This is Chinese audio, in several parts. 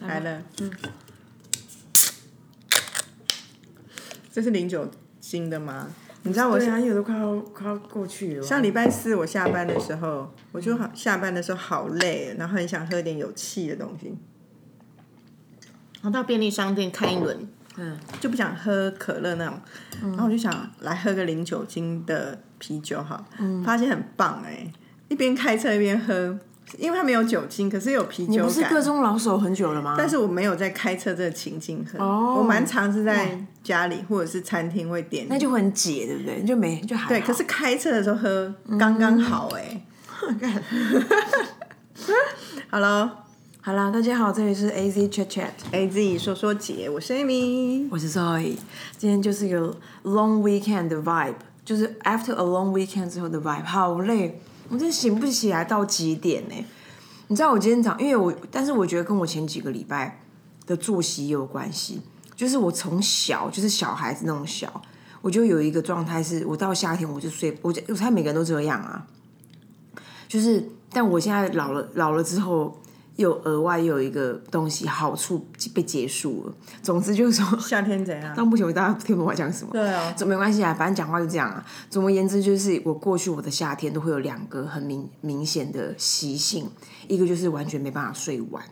来了，嗯，这是零酒精的吗？你知道我对啊，有的快要快要过去了。上礼拜四我下班的时候，我就好下班的时候好累，然后很想喝点有气的东西。然后到便利商店看一轮，嗯，就不想喝可乐那种，然后我就想来喝个零酒精的啤酒哈，发现很棒哎、一边开车一边喝，因为它没有酒精，可是有啤酒感你不是各。中老手很久了吗？但是我没有在开车这个情境喝，哦我蛮常是在家里或者是餐厅会点。那就会很解，对不对？就没就还好对，可是开车的时候喝刚刚好哎、好了好啦，大家好，这里是 A Z Chat Chat，，A Z 说说姐，我是 Amy。我是 Zoe。今天就是一个 long weekend 的 vibe，就是 after a long weekend 之后的 vibe，好累，我真的醒不起来到几点呢？你知道我今天早，因为我，但是我觉得跟我前几个礼拜的作息有关系，就是我从小就是小孩子那种小，我就有一个状态是，我到夏天我就睡，我我猜每个人都这样啊，就是，但我现在老了，老了之后。又额外又有一个东西好处被结束了。总之就是说，夏天怎样？到目前为止大家听不懂我在讲什么。对啊，这没关系啊，反正讲话就这样啊。总而言之，就是我过去我的夏天都会有两个很明明显的习性，一个就是完全没办法睡晚。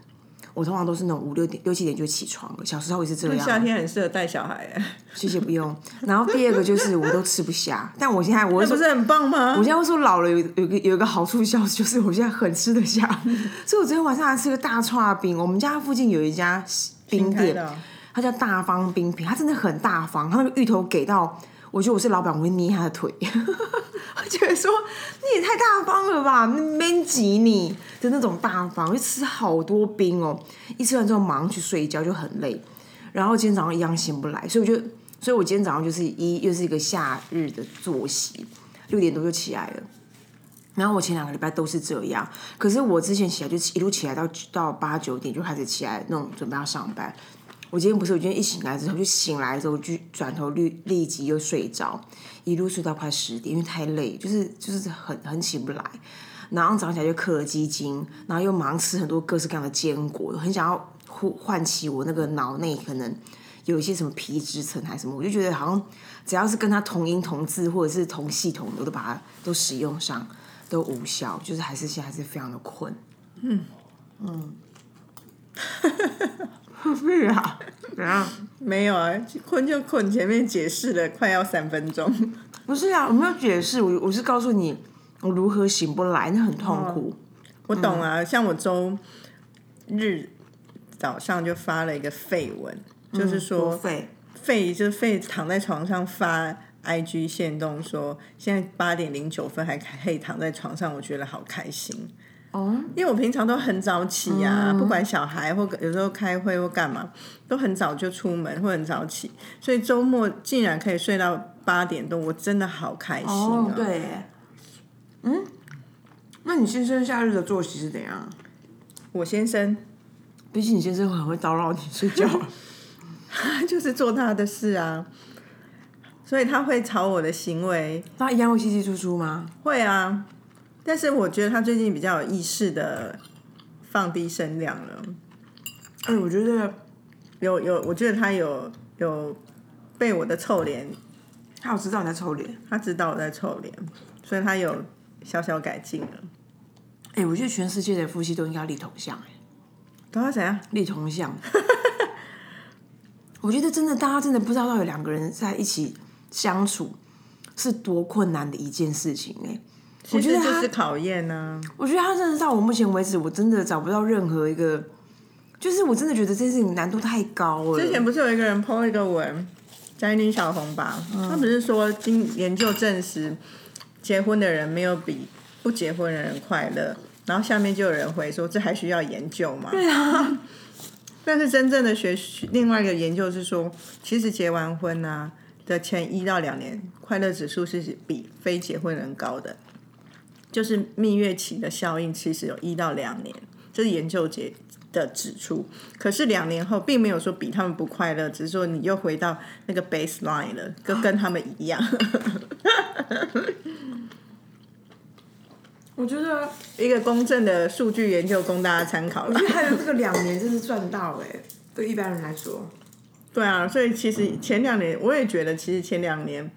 我通常都是那种五六点、六七点就起床了。小时候也是这样。夏天很适合带小孩哎，谢谢不用。然后第二个就是我都吃不下，但我现在我那不是很棒吗我？现在会说老了有有一个有一个好处消息，就是我现在很吃得下。所以我昨天晚上还吃个大串冰。我们家附近有一家冰店，它叫大方冰品，它真的很大方，它那个芋头给到，我觉得我是老板，我会捏他的腿，我觉得说你也太大方了吧，没挤你的那种大方，就吃好多冰哦，一吃完之后马上去睡觉就很累，然后今天早上一样醒不来，所以我就，所以我今天早上就是一又是一个夏日的作息，六点多就起来了。然后我前两个礼拜都是这样，可是我之前起来就一路起来到到八九点就开始起来弄准备要上班。我今天不是，我今天一醒来之后就醒来之后就转头立立即又睡着，一路睡到快十点，因为太累，就是就是很很起不来。然后早上起来就嗑了鸡精，然后又忙吃很多各式各样的坚果，很想要唤唤起我那个脑内可能有一些什么皮质层还是什么，我就觉得好像只要是跟它同音同字或者是同系统的，我都把它都使用上，都无效，就是还是现在还是非常的困。嗯嗯，是啊，怎样？没有啊，困就困，前面解释了快要三分钟。不是啊，我没有解释，我我是告诉你我如何醒不来，那很痛苦。我懂啊，像我周日早上就发了一个废文，就是说多费废就是废躺在床上发 IG 线动说，现在八点零九分还可以躺在床上，我觉得好开心。哦，因为我平常都很早起呀、不管小孩或有时候开会或干嘛，都很早就出门或很早起，所以周末竟然可以睡到八点多，我真的好开心啊！哦，对，嗯，那你先生夏日的作息是怎样？我先生毕竟你先生很会叨扰你睡觉。他 就是做他的事啊，所以他会朝我的行为他一样会稀稀疏疏吗？会啊，但是我觉得他最近比较有意识的放低声量了，哎、我觉得有有，我觉得他有有被我的臭脸，他有知道你在臭脸。他知道我在臭脸，所以他有小小改进了。哎、我觉得全世界的夫妻都应该立同像、哎，都要怎样？立同像。我觉得真的，大家真的不知道到底两个人在一起相处是多困难的一件事情、哎，我觉得他其实就是考验呢、我觉得他真的到我目前为止，我真的找不到任何一个，就是我真的觉得这件事情难度太高了。之前不是有一个人 po 一个文，宅女小红吧？他不是说经研究证实，结婚的人没有比不结婚的人快乐。然后下面就有人回说，这还需要研究吗？对啊，但是真正的学另外一个研究是说，其实结完婚啊的前一到两年，快乐指数是比非结婚人高的，就是蜜月期的效应，其实有一到两年，这是研究结的指出。可是两年后，并没有说比他们不快乐，只是说你又回到那个 baseline 了，跟跟他们一样。我觉得，一个公正的数据研究供大家参考了我觉。得还有这个两年真是赚到哎、对一般人来说，对啊，所以其实前两年我也觉得，其实前两年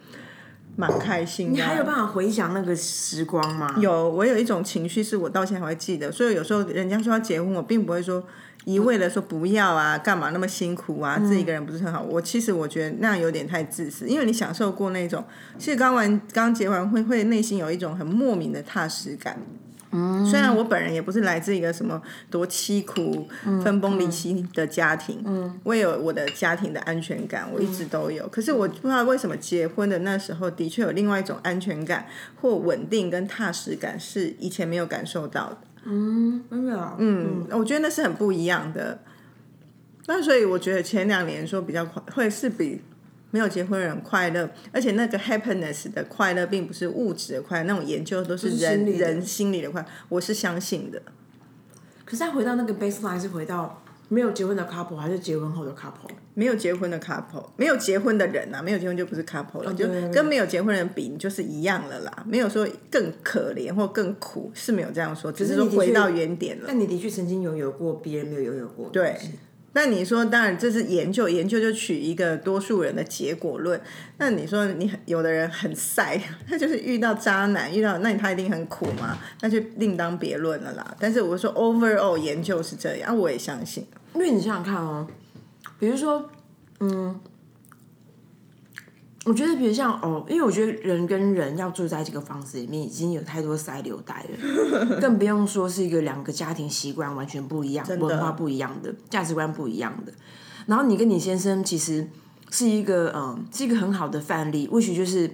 蛮开心的啊。你还有办法回想那个时光吗？有，我有一种情绪是我到现在还会记得，所以有时候人家说要结婚，我并不会说一味的说不要啊，干嘛那么辛苦啊，自己一个人不是很好。我其实我觉得那样有点太自私，因为你享受过那种，其实刚完刚结完婚会内心有一种很莫名的踏实感。嗯，虽然我本人也不是来自一个什么多凄苦、分崩离析的家庭，嗯，我也有我的家庭的安全感，我一直都有。可是我不知道为什么结婚的那时候，的确有另外一种安全感或稳定跟踏实感，是以前没有感受到的。真的啊，嗯，我觉得那是很不一样的。那所以我觉得前两年说比较快，会是比没有结婚的人快乐，而且那个 happiness 的快乐并不是物质的快乐，那种研究都是人心人心里的快乐，我是相信的。可是再回到那个 baseline，是回到没有结婚的 couple 还是结婚后的 couple？没有结婚的 couple，没有结婚的人啊，没有结婚就不是 couple 了，就跟没有结婚的人比，你就是一样了啦。没有说更可怜或更苦，是没有这样说，只是说回到原点了。但你的确曾经拥有过别人没有拥有过的对那你说，当然这是研究，研究就取一个多数人的结果论。那你说你有的人很晒，他就是遇到渣男，遇到那他一定很苦吗，那就另当别论了啦。但是我说 overall 研究是这样，我也相信。因为你想想看哦，比如说，嗯，我觉得比如像哦，因为我觉得人跟人要住在这个房子里面，已经有太多塞流带了，更不用说是一个两个家庭习惯完全不一样、文化不一样的、价值观不一样的。然后你跟你先生其实是一个嗯，是一个很好的范例，或许就是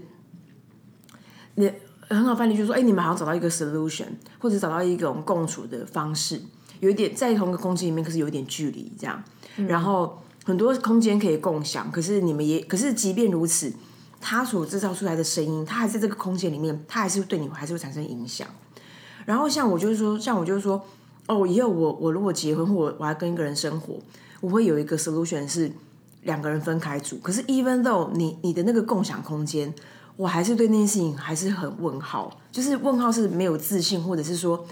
你很好范例，就是说，哎，你们好像找到一个 solution，或者找到一种共处的方式，有一点在同一个空间里面，可是有一点距离这样，然后很多空间可以共享，可是你们也，可是即便如此，它所制造出来的声音，它还在这个空间里面，它还是对你还是会产生影响。然后像我就是说，像我就是说，哦，以后我我如果结婚或我我要跟一个人生活，我会有一个 solution 是两个人分开住。可是 even though 你你的那个共享空间，我还是对那件事情还是很问号，就是问号是没有自信，或者是说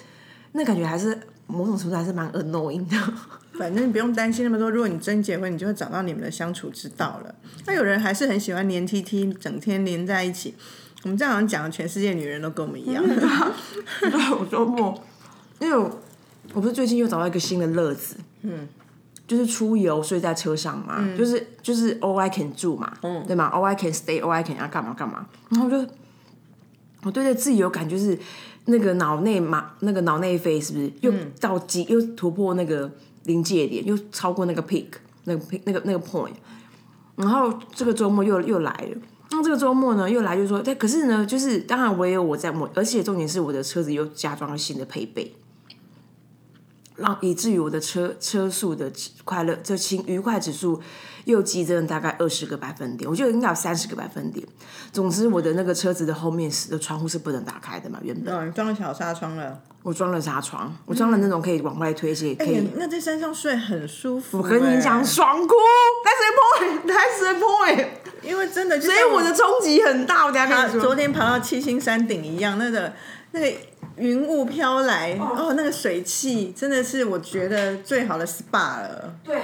那感觉还是某种程度还是蛮 annoying 的。反正你不用担心那么多，如果你真结婚，你就会找到你们的相处之道了。那有人还是很喜欢黏 T T，整天黏在一起。我们这样好像讲的全世界女人都跟我们一样。我周末，因为我我不是最近又找到一个新的乐子，嗯，就是出游睡在车上嘛，就是就是 all I can 住嘛，嗯，对吗？all I can stay，all I can 要干嘛干嘛，然后我就我对这自由感就是那个脑内嘛，那个脑内啡是不是又到极、又突破那个临界点，又超过那个 peak 那个 peak 那个那个 point，然后这个周末又又来了。那这个周末呢，又来就说，但可是呢，就是当然我也有我在我，而且重点是我的车子又加装了新的配备，让以至于我的车车速的快乐，这轻愉快指数又激增了大概二十个百分点，我觉得应该有三十个百分点。总之，我的那个车子的后面是的窗户是不能打开的嘛，原本嗯，你装了小纱窗了。我装了纱窗，我装了那种可以往外推，而且可以。哎那在山上睡很舒服、我跟你讲，哎爽哭，That's the point，That's the point。因为真的所以我的冲击很大，我等一下跟你说。昨天爬到七星山顶一样，那个那个云雾飘来，哦，那个水汽真的是我觉得最好的 SPA 了。对，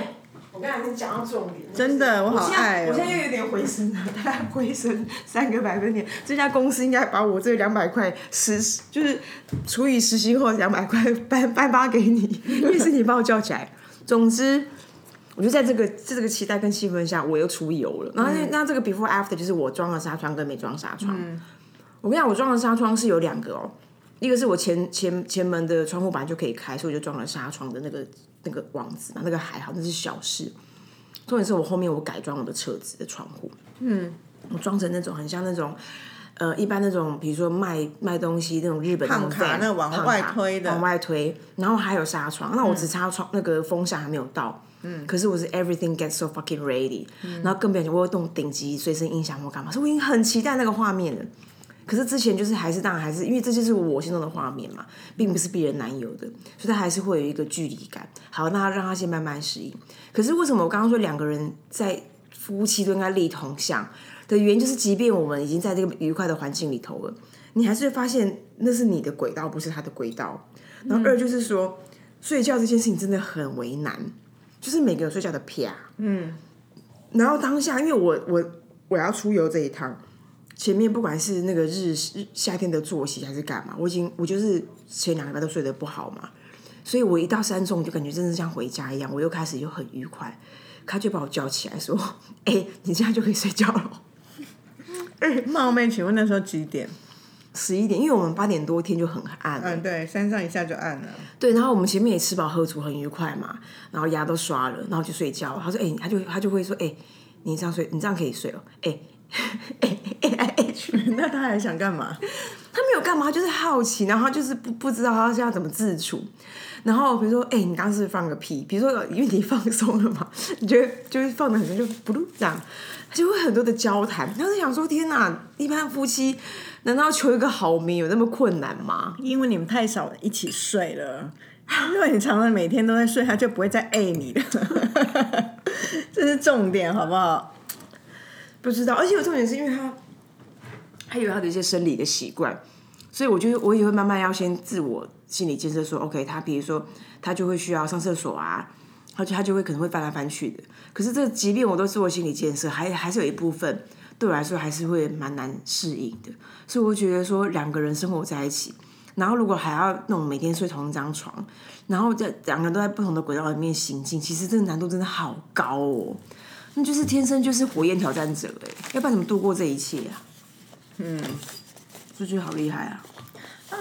我刚才是讲到重点，真的我好爱哦我现在又有点回升了，大概回升三个百分点。这家公司应该把我这两百块实就是除以实习后两百块 颁颁发给你，因为是你把我叫起来。总之。我就在这个在这个期待跟气氛下，我又出游了。然后那、那这个 before after 就是我装了纱窗跟没装纱窗。我跟你讲，我装的纱窗是有两个哦，一个是我前前前门的窗户本来就可以开，所以我就装了纱窗的那个那个网子嘛，那个还好，那是小事。重点是我后面我改装我的车子的窗户，嗯，我装成那种很像那种。呃，一般那种，比如说卖卖东西那种日本胖卡那往外推的往外推，然后还有纱窗，那我只插窗、那个风扇还没有到，嗯，可是我是 everything gets so fucking ready，、然后更别讲我有动顶级随身音响或干嘛，所以我已经很期待那个画面了。可是之前就是还是当然还是因为这就是我心中的画面嘛，并不是别人男友的，所以他还是会有一个距离感。好，那他让他先慢慢适应。可是为什么我刚刚说两个人在夫妻都应该立同向的原因，就是即便我们已经在这个愉快的环境里头了，你还是会发现那是你的轨道，不是他的轨道。然后二就是说，睡觉这件事情真的很为难，就是每个人睡觉的啪，嗯，然后当下因为我我我要出游这一趟，前面不管是那个日日夏天的作息还是干嘛，我已经我就是前两个礼拜都睡得不好嘛，所以我一到山中就感觉真的像回家一样，我又开始又很愉快，他就把我叫起来说：“哎、你现在就可以睡觉了。”冒昧请问那时候几点？十一点，因为我们八点多天就很暗，嗯，对，山上一下就暗了。对，然后我们前面也吃饱喝足，很愉快嘛，然后牙都刷了，然后就睡觉。他说：“哎、他就他就会说，哎、你这样睡，你这样可以睡了。哎哎哎哎哎，那他还想干嘛？他没有干嘛，就是好奇，然后就是不不知道他现在怎么自处。然后比如说，哎、你刚刚是放个屁？比如说，因为你放松了嘛，你觉得就是放的很，就不噜这样，就会很多的交谈。他就想说，天哪，一般夫妻难道求一个好眠有那么困难吗？因为你们太少一起睡了。如果你常常每天都在睡，他就不会再爱你了。这是重点，好不好？不知道，而且有重点是因为他，他有他的一些生理的习惯，所以我觉得我也会慢慢要先自我心理建设说，OK，他比如说他就会需要上厕所啊，而且他就会可能会翻来翻去的。可是这即便我都自我心理建设，还还是有一部分对我来说还是会蛮难适应的。所以我觉得说两个人生活在一起，然后如果还要那种每天睡同一张床，然后在两个人都在不同的轨道里面行进，其实这个难度真的好高哦。那就是天生就是火焰挑战者哎，要不然怎么度过这一切啊？嗯，就觉得好厉害啊！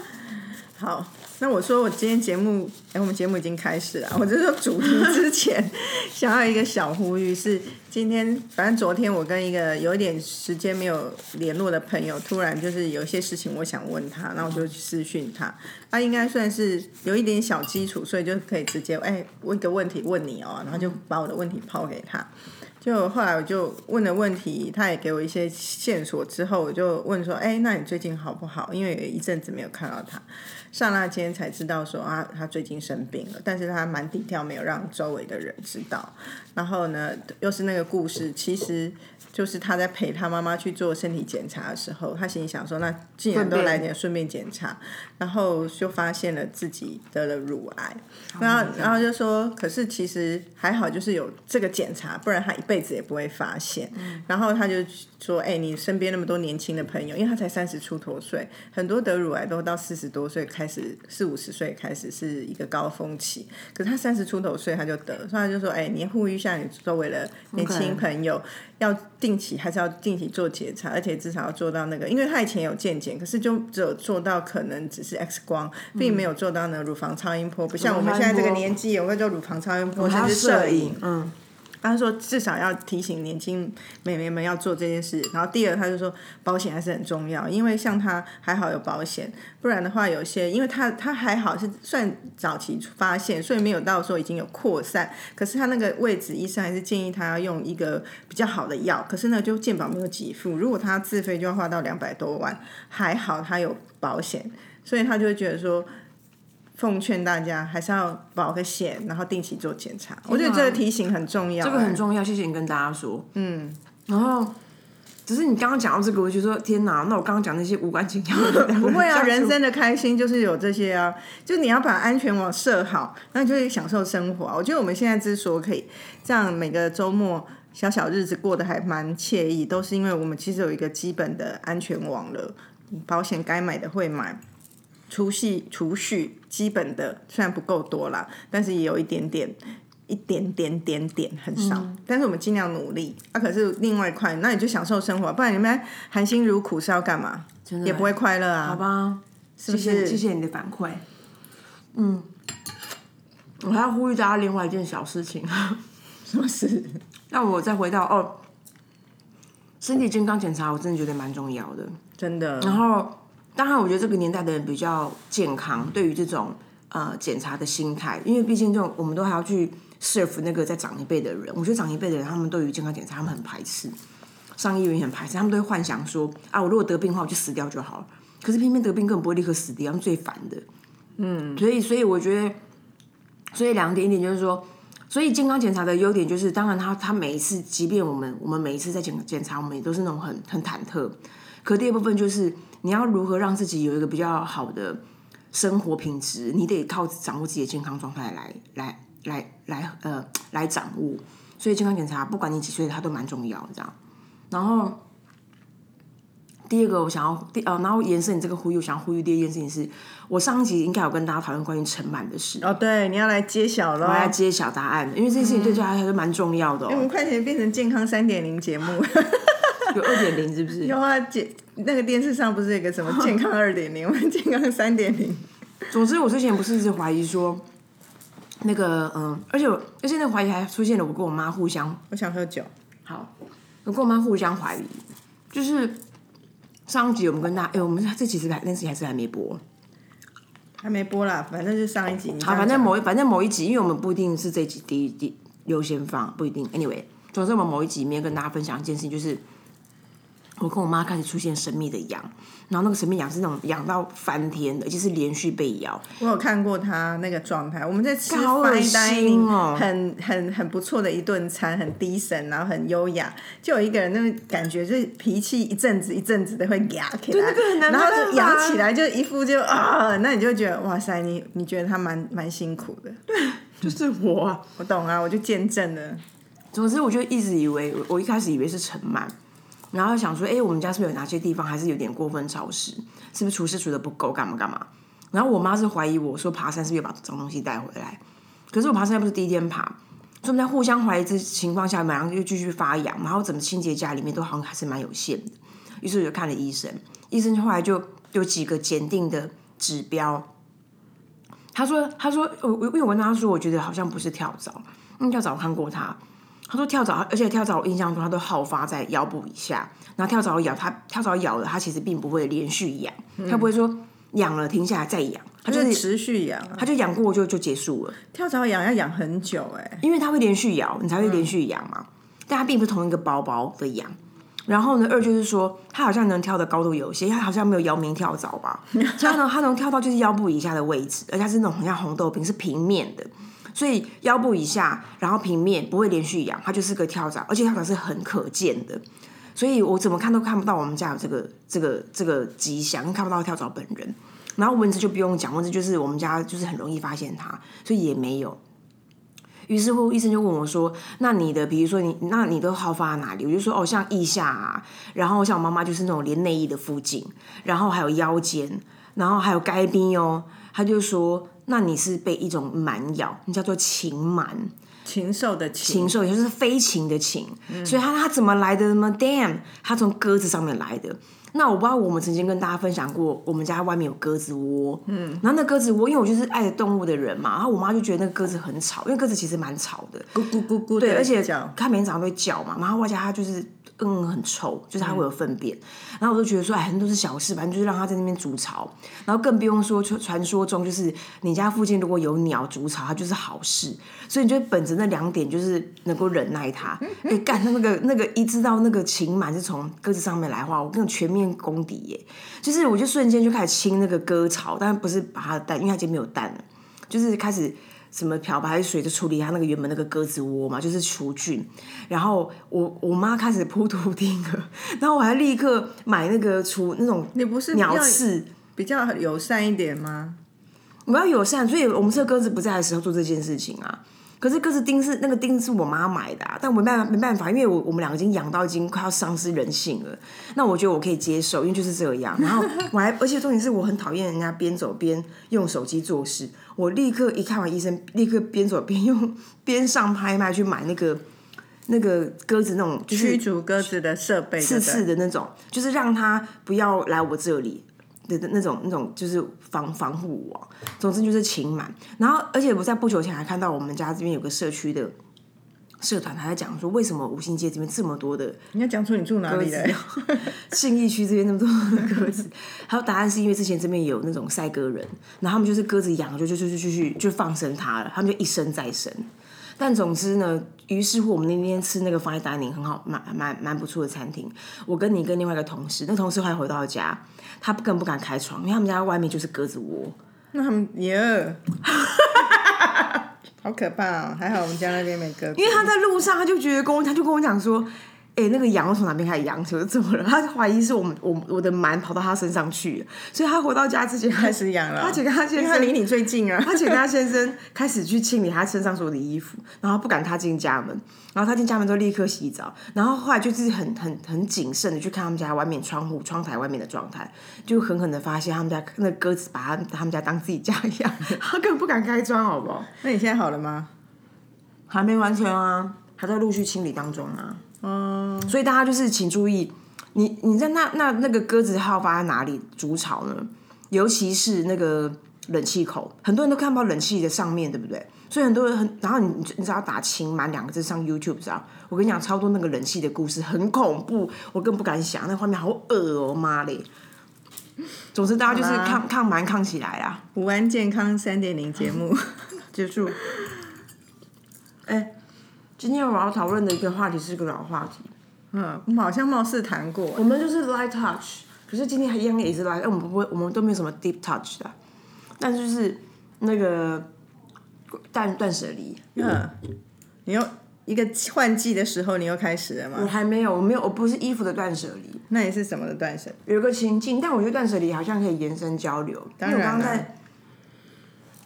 好，那我说我今天节目，哎，我们节目已经开始了。我就说主题之前，想要一个小呼吁是，今天反正昨天我跟一个有一点时间没有联络的朋友，突然就是有一些事情我想问他，然后我就去私讯他。他应该算是有一点小基础，所以就可以直接哎问个问题问你哦，然后就把我的问题抛给他。就后来我就问了问题，他也给我一些线索，之后我就问说，哎，那你最近好不好？因为有一阵子没有看到他，刹那间才知道说啊，他最近生病了，但是他蛮低调，没有让周围的人知道。然后呢，又是那个故事，其实就是他在陪他妈妈去做身体检查的时候，他心里想说，那既然都来点，顺便检查，然后就发现了自己得了乳癌，然后然后就说，可是其实还好，就是有这个检查，不然他一辈子也不会发现。然后他就说，哎、你身边那么多年轻的朋友，因为他才三十出头岁，很多得乳癌都到四十多岁开始，四五十岁开始是一个高峰期，可是他三十出头岁他就得，所以他就说，哎、你呼吁一下你周围的年轻朋友要定期还是要定期做检查，而且至少要做到那个，因为他以前有健检，可是就只有做到可能只是 X 光，并没有做到那个乳房超音波，不像我们现在这个年纪有个叫乳房超音波，甚还要至摄影。，嗯，他说至少要提醒年轻妹妹们要做这件事。然后第二，他就说保险还是很重要，因为像他还好有保险，不然的话有些，因为他他还好是算早期发现，所以没有到说已经有扩散。可是他那个位置，医生还是建议他要用一个比较好的药，可是呢就健保没有给付，如果他自费就要花到两百多万，还好他有保险，所以他就会觉得说。奉劝大家还是要保个险，然后定期做检查。我觉得这个提醒很重要、这个很重要，谢谢你跟大家说。嗯，然后只是你刚刚讲到这个，我就说天哪，那我刚刚讲那些无关紧要的，不会啊，人生的开心就是有这些啊，就你要把安全网设好，那你就会享受生活啊、我觉得我们现在之所以可以这样每个周末小小日子过得还蛮惬意，都是因为我们其实有一个基本的安全网了，保险该买的会买。储蓄储蓄基本的虽然不够多啦，但是也有一点点。一点点点点很少，但是我们尽量努力。啊，可是另外一块，那你就享受生活，不然你们含辛茹苦是要干嘛？真的也不会快乐啊。好吧？是不谢谢是？谢谢你的反馈。嗯，我还要呼吁大家另外一件小事情，什么事？那我再回到哦，身体健康检查，我真的觉得蛮重要的。真的，然后，当然，我觉得这个年代的人比较健康，对于这种呃检查的心态，因为毕竟这种我们都还要去 serve 那个在长一辈的人。我觉得长一辈的人，他们对于健康检查他们很排斥，上医院也很排斥，他们都会幻想说啊，我如果得病的话，我就死掉就好了。可是偏偏得病根本不会立刻死掉，他们最烦的。嗯，所以所以我觉得，所以两点一点就是说。所以健康检查的优点就是，当然他他每一次，即便我们我们每一次在检检查，我们也都是那种很很忐忑，可第二部分就是你要如何让自己有一个比较好的生活品质，你得靠掌握自己的健康状态来来来来呃来掌握。所以健康检查不管你几岁，它都蛮重要这样。然后第二个我想要第呃，然后延伸你这个呼吁，我想要呼吁第二件事情是，我上一集应该有跟大家讨论关于尘螨的事，哦，对，你要来揭晓了。我要揭晓答案，因为这件事情对大家还是蛮重要的、哦。我们快点变成健康三点零节目。有二点零是不是？有啊，姐，那个电视上不是有个什么健康二点零，健康三点零。总之，我之前不是一直怀疑说，那个嗯，而且我而且那个怀疑还出现了，我跟我妈互相我想喝酒。好，我跟我妈互相怀疑，就是上一集我们跟大家，哎、我们这其实还那集还是还没播，还没播啦，反正就上一集。好，反正某一反正某一集，因为我们不一定是这一集第一第优先放，不一定。Anyway，总之我们某一集里面跟大家分享一件事情，就是我跟我妈开始出现神秘的痒，然后那个神秘痒是那种痒到翻天的，而且是连续被咬，我有看过他那个状态，我们在吃好恶 fine 心 dining，、哦很很很不错的一顿餐，很低神，然后很优雅。就有一个人，那个感觉就是脾气一阵子一阵子的会压起来，那个很难然后就没办法压起来，就一副就啊，那你就觉得哇塞，你你觉得他蛮蛮辛苦的。对就是我、啊。我懂啊，我就见证了。总之，我就一直以为，我我一开始以为是尘螨，然后想说，哎、我们家是不是有哪些地方还是有点过分潮湿？是不是除湿除的不够？干嘛干嘛？然后我妈是怀疑我说爬山是不是把脏东西带回来？可是我爬山又不是第一天爬，所以我们在互相怀疑之情况下，马上又继续发痒，然后整个清洁家里面都好像还是蛮有限的。于是我就看了医生，医生后来就有几个检定的指标。他说：“他说，我我因为我跟他说，我觉得好像不是跳蚤，因为跳蚤我看过它，他说跳蚤，而且跳蚤我印象中它都好发在腰部以下，然后跳蚤咬它，跳蚤咬了它其实并不会连续痒，它不会说痒了停下来再痒，它就就是是持续痒啊，它就痒过就就结束了，跳蚤痒要痒很久哎、因为它会连续咬，你才会连续痒嘛，但它并不是同一个包包的痒。然后呢，二就是说，它好像能跳的高度有些，它好像没有姚明跳蚤吧？它能它能跳到就是腰部以下的位置，而且它是那种很像红豆饼，是平面的，所以腰部以下，然后平面不会连续痒，它就是个跳蚤，而且跳蚤是很可见的。所以我怎么看都看不到我们家有这个这个这个吉祥，看不到跳蚤本人。然后蚊子就不用讲，蚊子就是我们家就是很容易发现它，所以也没有。于是乎，医生就问我说：“那你的，比如说你，那你都好发哪里？”我就说：“哦，像腋下啊，然后像我妈妈就是那种连内衣的附近，然后还有腰间，然后还有该边哦。”他就说：“那你是被一种蛮咬，你叫做禽蛮。”禽兽的禽，禽兽，也就是飞禽的禽，所以它它怎么来的？呢？Damn，它从鸽子上面来的。那我不知道，我们曾经跟大家分享过，我们家外面有鸽子窝，嗯，然后那鸽子窝，因为我就是爱动物的人嘛，然后我妈就觉得那个鸽子很吵，因为鸽子其实蛮吵的，咕咕咕咕对，的而且叫。它每天早上都会叫嘛，然后外加它就是嗯很臭，就是它会有粪便，然后我就觉得说，哎，很多都是小事，反正就是让它在那边筑巢，然后更不用说传传说中就是你家附近如果有鸟筑巢，它就是好事，所以你就本着那两点就是能够忍耐它。哎，干那个那个一知道那个情螨是从鸽子上面来的话，我更全面功底耶，就是我就瞬间就开始清那个鸽巢，但不是把它的蛋，因为它已经没有蛋了。就是开始什么漂白水就处理它那个原本那个鸽子窝嘛，就是除菌。然后我我妈开始铺图钉了，然后我还立刻买那个除那种你不是鸟刺。比较友善一点吗？我要友善，所以我们这个鸽子不在的时候做这件事情啊。可是鸽子钉是那个钉是我妈买的、啊，但我没办法没办法，因为我我们两个已经养到已经快要丧失人性了。那我觉得我可以接受，因为就是这样。然后 我还而且重点是我很讨厌人家边走边用手机做事。我立刻一看完医生，立刻边走边用 边上拍卖去买那个那个鸽子那种就是驱逐鸽子的设备，刺刺的那种，就是让它不要来我这里的的那种那种，就是防防护网。总之就是情满。然后，而且我在不久前还看到我们家这边有个社区的社团，还在讲说为什么五星街这边这么多的你要讲出你住哪里的？信义区这边那么多的鸽子，还有答案是因为之前这边有那种赛鸽人，然后他们就是鸽子养了就就就就就去就放生它了，他们就一生再生。但总之呢，于是乎我们那天吃那个 fine dining 很好，蛮蛮蛮不错的餐厅。我跟你跟另外一个同事，那同事后来回到家，他更不敢开窗，因为他们家外面就是鸽子窝。那他们耶，好可怕哦！还好我们家那边没鸽子，因为他在路上，他就觉得跟我，他就跟我讲说，哎、那个羊从哪边开始扬起？我就怎么了？他怀疑是我们我我的蛮跑到他身上去了，所以他回到家之前开始养了，他且跟他先生离你最近啊。他且跟他先生开始去清理他身上所有的衣服，然后不敢踏进家门，然后他进家门之后立刻洗澡，然后后来就是很很很谨慎的去看他们家外面窗户窗台外面的状态，就狠狠的发现他们家那个鸽子把他他们家当自己家一样，他根本不敢开窗，好不好？那你现在好了吗？还没完全啊，还在陆续清理当中啊。嗯，所以大家就是请注意，你你在那那那个鸽子它要放在哪里筑巢呢？尤其是那个冷气口，很多人都看不到冷气的上面，对不对？所以很多人很，然后你你只要打“晴满”两个字上 YouTube 上，我跟你讲，超多那个冷气的故事，很恐怖，我更不敢想，那画面好恶哦、妈嘞！总之，大家就是好啦抗抗蛮抗起来啊！午安健康三点零节目 结束。哎、今天我要讨论的一个话题是个老话题，嗯，我们好像貌似谈过。我们就是 light touch，可是今天还一样也是 light，哎我们不会，我们都没有什么 deep touch 的啊，但是就是那个断断舍离，嗯，你又一个换季的时候，你又开始了吗我吗？还没有，我没有，我不是衣服的断舍离，那你是什么的断舍？有一个情境，但我觉得断舍离好像可以延伸交流，因为我刚刚在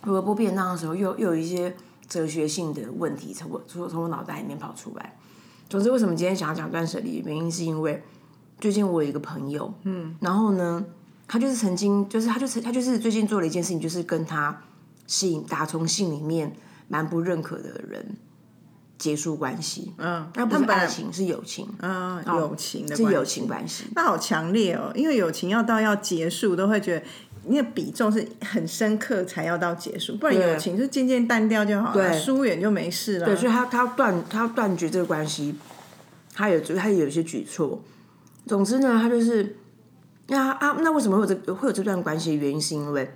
微波便当的时候，又又有一些哲学性的问题从我从从我脑袋里面跑出来。总之，为什么今天想要讲断舍离？原因是因为最近我有一个朋友，嗯，然后呢，他就是曾经，就是他就是他就是最近做了一件事情，就是跟他信打从信里面蛮不认可的人结束关系。嗯，那不是爱情，是友情，嗯友情的是友情关系。那好强烈哦，因为友情要到要结束，都会觉得那个比重是很深刻才要到结束，不然友情就渐渐淡掉就好了，疏远就没事了。对，所以他他要断他要断绝这个关系，他有他有一些举措。总之呢，他就是那啊，那为什么会有这会有这段关系的原因，是因为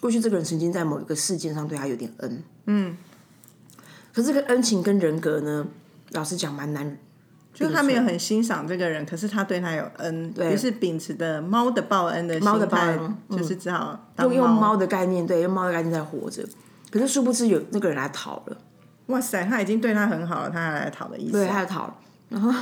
过去这个人曾经在某一个事件上对他有点恩，嗯，可是这个恩情跟人格呢，老实讲蛮难。就他没有很欣赏这个人，可是他对他有恩，于是秉持的猫的报恩的猫的报恩就是只好用用猫的概念，对，用猫的概念在活着。可是殊不知有那个人来讨了，哇塞，他已经对他很好了，他还来讨的意思对，，他来讨了。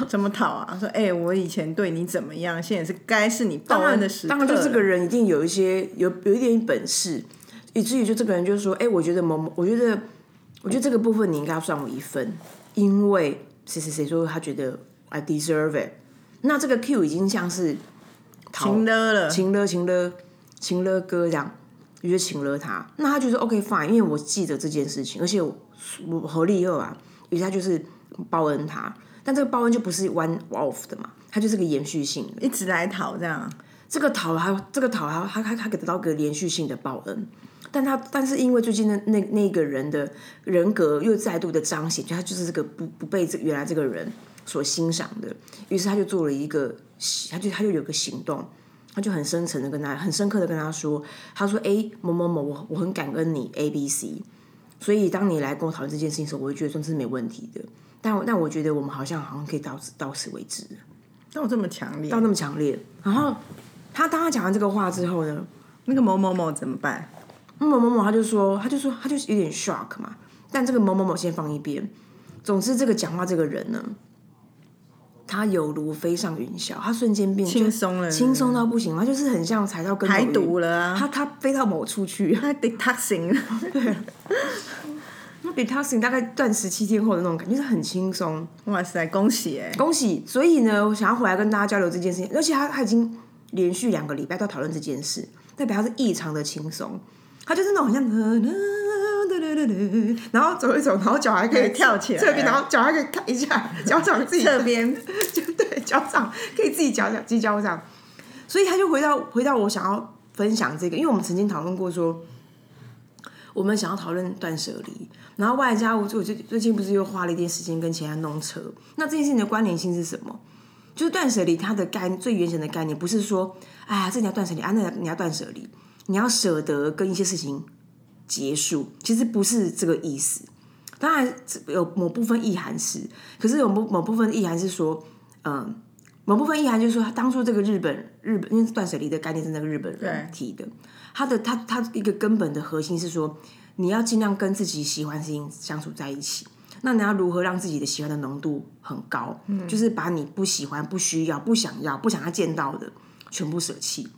怎么讨啊？说哎、我以前对你怎么样，现在是该是你报恩的时刻当然，就这个人一定有一些有有一点本事，以至于就这个人就说：“哎、我觉得某某，我觉得，我觉得这个部分你应该要算我一分，因为谁谁谁说他觉得 I deserve it。”那这个 Q 已经像是情了了，情了情了情了哥这样，于是情了他。那他就说 OK fine，因为我记得这件事情，而且我我合力二啊，于是他就是报恩他。但这个报恩就不是 one off 的嘛，他就是个延续性的。一直来讨这样，这个讨他这个讨他他他他给得到个连续性的报恩，但他但是因为最近的那那个人的人格又再度的彰显，就他就是这个不不被这原来这个人所欣赏的，于是他就做了一个，他就他就有个行动，他就很深沉的跟他很深刻的跟他说，他说哎某某某我我很感恩你 A B C，所以当你来跟我讨论这件事情的时候，我会觉得说这是没问题的，但我但我觉得我们好像好像可以到此到此为止。到这么强烈，到那么强烈。然后他当他讲完这个话之后呢，那个某某某怎么办？某某某他就说，他就说他就是有点 shock 嘛。但这个某某某先放一边。总之，这个讲话这个人呢，他有如飞上云霄，他瞬间变轻松了轻松到不行，他就是很像踩到跟头排毒了啊他他飞到某处去，他 detoxing，那 detoxing 大概断食七天后的那种感觉，就是很轻松。哇塞，恭喜哎！恭喜！所以呢，我想要回来跟大家交流这件事情，而且他他已经连续两个礼拜都讨论这件事，代表他是异常的轻松。他就是那种好像，然后走一走，然后脚还可以 跳起来侧边，然后脚还可以看一下，脚掌自己侧边就对，脚掌可以自己脚掌自己脚掌。所以他就回到回到我想要分享这个，因为我们曾经讨论过说，我们想要讨论断舍离，然后外加我我最最近不是又花了一点时间跟其他弄车，那这件事情的关联性是什么？就是断舍离它的概最原始的概念，不是说，哎呀，这你要断舍离啊，那你要断舍离，你要舍得跟一些事情结束，其实不是这个意思。当然有某部分意涵是，可是有某某部分意涵是说，嗯，某部分意涵就是说，当初这个日本日本，因为断舍离的概念是那个日本人提的，他的他他一个根本的核心是说，你要尽量跟自己喜欢的事情相处在一起。那你要如何让自己的喜欢的浓度很高？嗯，就是把你不喜欢、不需要、不想要、不想要见到的全部舍弃。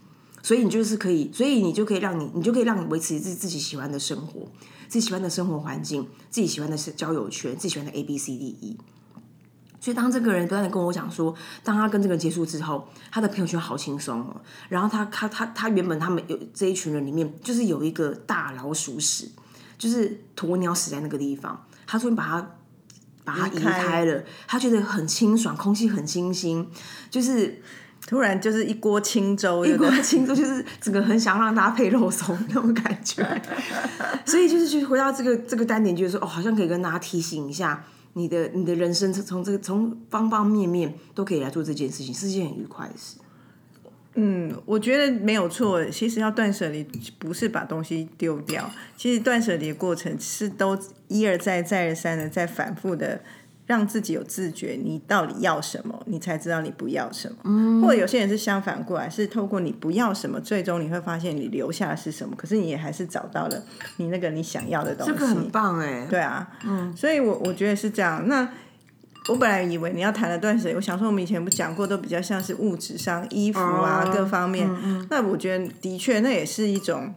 所以你就是可以，所以你就可以让你，你就可以让你维持自己自己喜欢的生活，自己喜欢的生活环境，自己喜欢的交友圈，自己喜欢的 A B C D E。所以当这个人不断的跟我讲说，当他跟这个人结束之后，他的朋友圈好轻松哦。然后他他他他原本他们有这一群人里面，就是有一个大老鼠屎，就是鸵鸟死在那个地方，他终于把它把它移开了，他觉得很清爽，空气很清新，就是。突然就是一锅清粥，一锅清粥就是整个很想让大家配肉松那种感觉，所以就是去回到这个这个单点，就是说哦，好像可以跟大家提醒一下，你的你的人生从这个从方方面面都可以来做这件事情，是件很愉快的事。嗯，我觉得没有错。其实要断舍离，不是把东西丢掉，其实断舍离的过程是都一而再再而三的在反复的。让自己有自觉，你到底要什么，你才知道你不要什么。嗯，或者有些人是相反过来，是透过你不要什么，最终你会发现你留下的是什么。可是你也还是找到了你那个你想要的东西。这个很棒哎。对啊，嗯，所以我我觉得是这样。那我本来以为你要谈的断舍离，我想说我们以前不讲过，都比较像是物质上衣服啊各方面。那我觉得的确那也是一种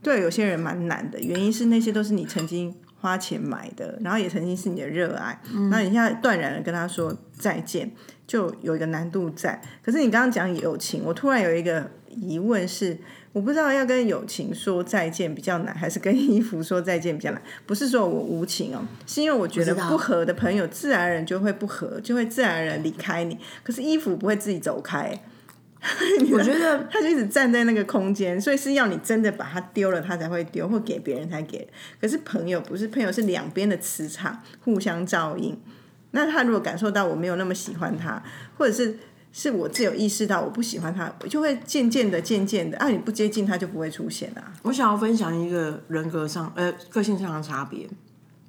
对有些人蛮难的，原因是那些都是你曾经。花钱买的，然后也曾经是你的热爱，那你现在断然的跟他说再见，就有一个难度在。可是你刚刚讲友情，我突然有一个疑问是，我不知道要跟友情说再见比较难，还是跟衣服说再见比较难？不是说我无情哦，是因为我觉得不合的朋友，自然而然就会不合，就会自然而然离开你。可是衣服不会自己走开。我觉得他就一直站在那个空间，所以是要你真的把它丢了，他才会丢，或给别人才给。可是朋友不是朋友，是两边的磁场互相照应。那他如果感受到我没有那么喜欢他，或者是是我自有意识到我不喜欢他，我就会渐渐的、渐渐的，啊，你不接近他就不会出现啊。我想要分享一个人格上、呃，个性上的差别。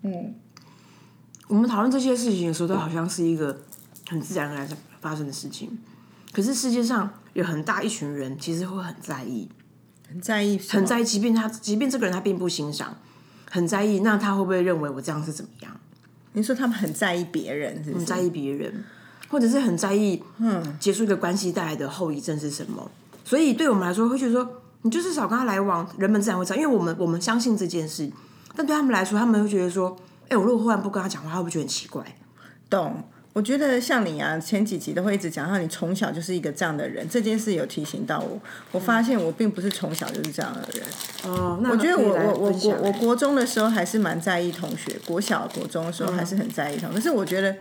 嗯，我们讨论这些事情的时候，都好像是一个很自然而然发生的事情。可是世界上有很大一群人，其实会很在意，很在意，很在意。即便他，即便这个人他并不欣赏，很在意。那他会不会认为我这样是怎么样？你说他们很在意别人，很在意别人，或者是很在意，嗯，结束一个关系带来的后遗症是什么？所以对我们来说，会觉得说，你就是少跟他来往，人们自然会知道，因为我们我们相信这件事。但对他们来说，他们会觉得说，哎，我如果忽然不跟他讲话，他会不会觉得很奇怪？懂。我觉得像你啊，前几集都会一直讲到你从小就是一个这样的人，这件事有提醒到我。我发现我并不是从小就是这样的人。哦，我觉得我我我国我国中的时候还是蛮在意同学，国小国中的时候还是很在意同。可是我觉得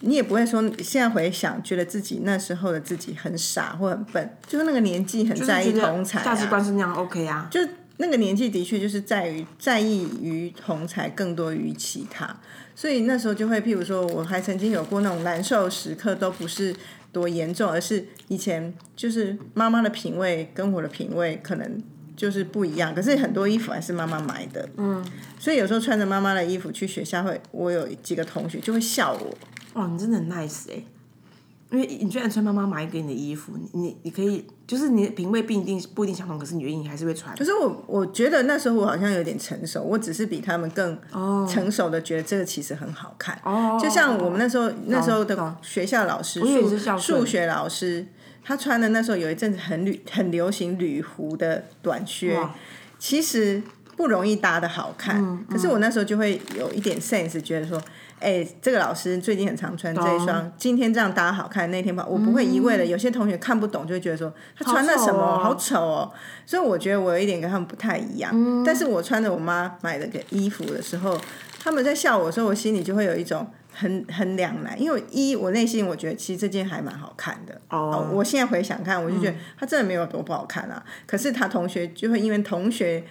你也不会说现在回想，觉得自己那时候的自己很傻或很笨，就是那个年纪很在意同才，价值观是那样 OK 啊。就那个年纪的确就是在于在意于同才更多于其他。所以那时候就会，譬如说，我还曾经有过那种难受时刻，都不是多严重，而是以前就是妈妈的品味跟我的品味可能就是不一样。可是很多衣服还是妈妈买的，嗯，所以有时候穿着妈妈的衣服去学校，会我有几个同学就会笑我，哇，你真的很 nice 哎。因为你居然穿妈妈买给你的衣服，你你可以就是你的品味不一定不一定相同，可是你愿意还是会穿。可是我我觉得那时候我好像有点成熟，我只是比他们更成熟的觉得这个其实很好看。哦，就像我们那时候那时候的学校老师，数数学老师，他穿的那时候有一阵子很旅很流行旅服的短靴，其实不容易搭的好看。可是我那时候就会有一点 sense，觉得说。哎，这个老师最近很常穿这一双，今天这样搭好看，那天不好，我不会一味的。有些同学看不懂，就会觉得说他穿那什么好丑哦。所以我觉得我有一点跟他们不太一样。但是我穿着我妈买的个衣服的时候，他们在笑我的时候，我心里就会有一种很很两难。因为一我内心我觉得其实这件还蛮好看的。哦，我现在回想看，我就觉得他真的没有多不好看啊。可是他同学就会因为同学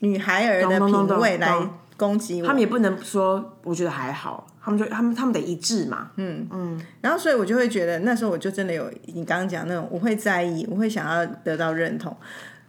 女孩儿的品味来。攻击我，他们也不能说，我觉得还好，他们就他们他们得一致嘛。嗯嗯，然后所以我就会觉得那时候我就真的有你刚刚讲那种，我会在意，我会想要得到认同。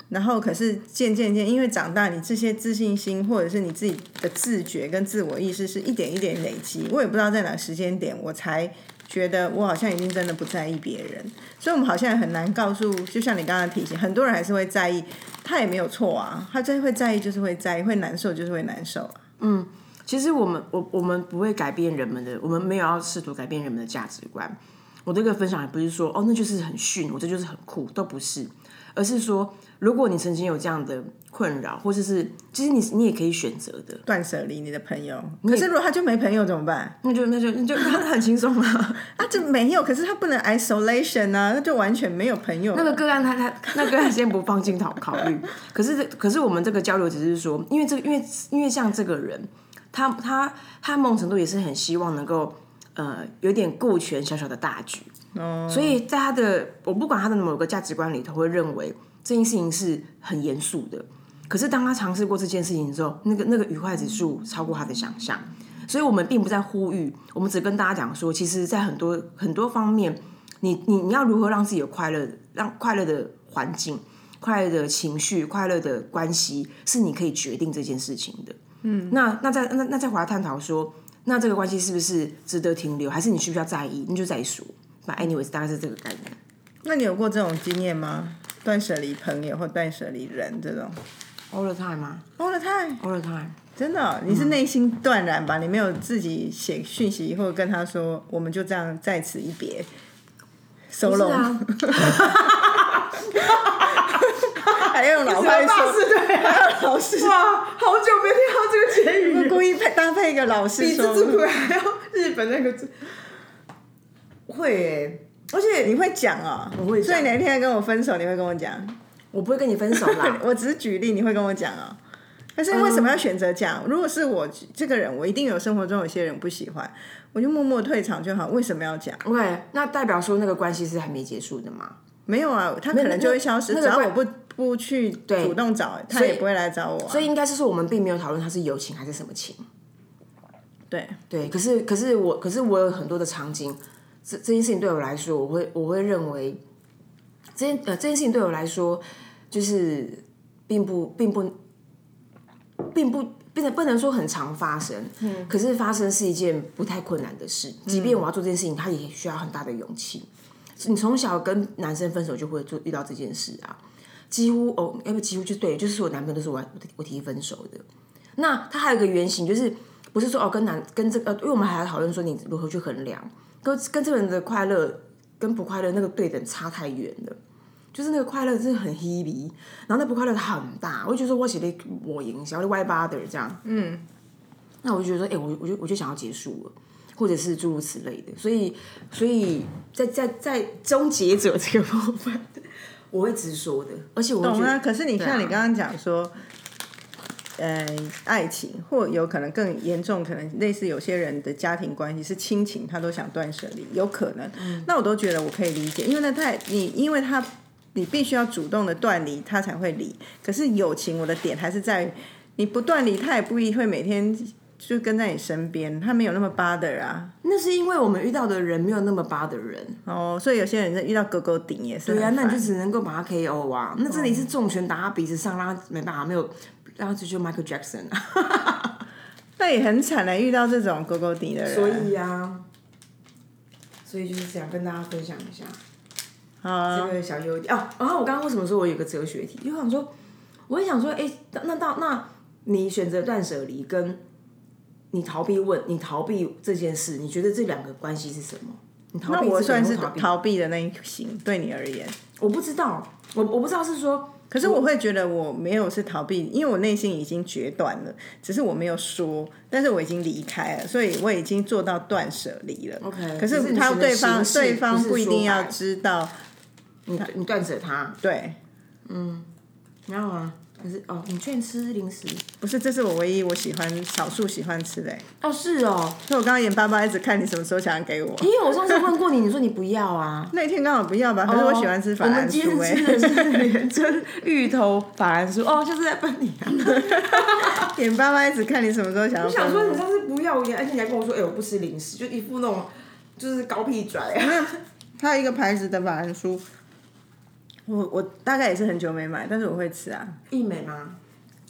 然后可是渐渐渐，因为长大，你这些自信心或者是你自己的自觉跟自我意识是一点一点累积。我也不知道在哪时间点，我才觉得我好像已经真的不在意别人。所以，我们好像很难告诉，就像你刚刚提醒，很多人还是会在意，他也没有错啊，他真会在意就是会在意，会难受就是会难受啊。嗯，其实我们我我们不会改变人们的，我们没有要试图改变人们的价值观。我这个分享也不是说哦，那就是很逊，我这就是很酷，都不是，而是说，如果你曾经有这样的困扰，或者是其实你你也可以选择的，断舍离你的朋友。可是如果他就没朋友怎么办？那就那就那就很轻松啊。啊，这没有，可是他不能 isolation 啊，那就完全没有朋友。那个个案他他那个案先不放进考考虑。可是可是我们这个交流只是说，因为这因为因为像这个人，他他他某种程度也是很希望能够。呃，有点顾全小小的大局，所以在他的我不管他的某个价值观里头，会认为这件事情是很严肃的。可是当他尝试过这件事情之后，那个那个愉快指数超过他的想象。所以我们并不在呼吁，我们只跟大家讲说，其实，在很多很多方面，你你你要如何让自己有快乐，让快乐的环境、快乐的情绪、快乐的关系，是你可以决定这件事情的。嗯，那那再那那再回来探讨说。那这个关系是不是值得停留，还是你需不需要在意？你就再说。anyways，大概是这个概念。那你有过这种经验吗？断舍离朋友或断舍离人这种？All the time 吗？All the time，All the time。真的，你是内心断然吧？你没有自己写讯息或者跟他说，我们就这样在此一别。收拢。还要用老派说，还有老师哇，好久没听到这个结语，故意配搭配一个老师说，比字还要日本那个字，会，而且你会讲啊，我会，所以哪一天跟我分手，你会跟我讲，我不会跟你分手啦，我只是举例，你会跟我讲啊，但是为什么要选择讲？如果是我这个人，我一定有生活中有些人不喜欢，我就默默退场就好，为什么要讲？OK，那代表说那个关系是还没结束的吗？没有啊，他可能就会消失，只要我不。不去主动找他，也不会来找我。所以应该是说，我们并没有讨论他是友情还是什么情。对对，可是可是我可是我有很多的场景，这这件事情对我来说，我会我会认为，这件呃这件事情对我来说，就是并不并不并不不能不能说很常发生。嗯。可是发生是一件不太困难的事，即便我要做这件事情，他也需要很大的勇气。你从小跟男生分手就会做遇到这件事啊。几乎哦，要不几乎就对，就是我男朋友都是我我提分手的。那他还有一个原型，就是不是说哦跟男跟这个，因为我们还要讨论说你如何去衡量，跟跟这个人的快乐跟不快乐那个对等差太远了。就是那个快乐真的很 heavy，然后那不快乐很大，我就觉得我写的我影响，我的歪八的这样。嗯，那我就觉得说，哎，我我就我就想要结束了，或者是诸如此类的。所以，所以在在在终结者这个部分。我会直说的，而且我懂啊。可是你像你刚刚讲说，呃，爱情或有可能更严重，可能类似有些人的家庭关系是亲情，他都想断舍离，有可能。那我都觉得我可以理解，因为那太你，因为他你必须要主动的断离，他才会离。可是友情，我的点还是在你不断离，他也不一定会每天。就跟在你身边，他没有那么巴的啊。那是因为我们遇到的人没有那么巴的人哦，所以有些人遇到狗狗顶也是。对啊，那你就只能够把他 KO 啊。那这里是重拳打他鼻子上，让他没办法，没有让他追求 Michael Jackson 啊。那也很惨的，遇到这种勾勾底的人。所以啊，所以就是想跟大家分享一下啊，这个小优点哦。然后我刚刚为什么说我有个哲学题？就想说，我也想说，哎，那到那你选择断舍离跟。你逃避问，你逃避这件事，你觉得这两个关系是什么？那我算是逃避的那一型，对你而言，我不知道，我我不知道是说，可是我会觉得我没有是逃避，因为我内心已经决断了，只是我没有说，但是我已经离开了，所以我已经做到断舍离了。OK，可是他对方对方不一定要知道，你你断舍他，对，嗯，然后啊。可是哦，你劝吃零食？不是，这是我唯一我喜欢少数喜欢吃的。哦，是哦。所以我刚刚眼巴巴一直看你什么时候想要给我。因为我上次问过你，你说你不要啊。那天刚好不要吧？可是我喜欢吃法兰酥。我们今天吃的 是芋头法兰酥。哦，就是在问你。啊眼巴巴一直看你什么时候想要。我想说你上次不要我，而且你还跟我说，哎，我不吃零食，就一副那种就是高屁拽。还有一个牌子的法兰酥。我我大概也是很久没买，但是我会吃啊。益美吗？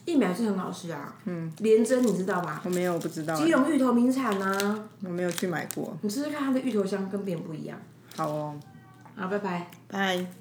益美还是很好吃啊。嗯。连珍你知道吧？我没有，我不知道。基隆芋头名产啊。我没有去买过。你试试看它的芋头香跟别人不一样。好哦。好，拜拜。拜。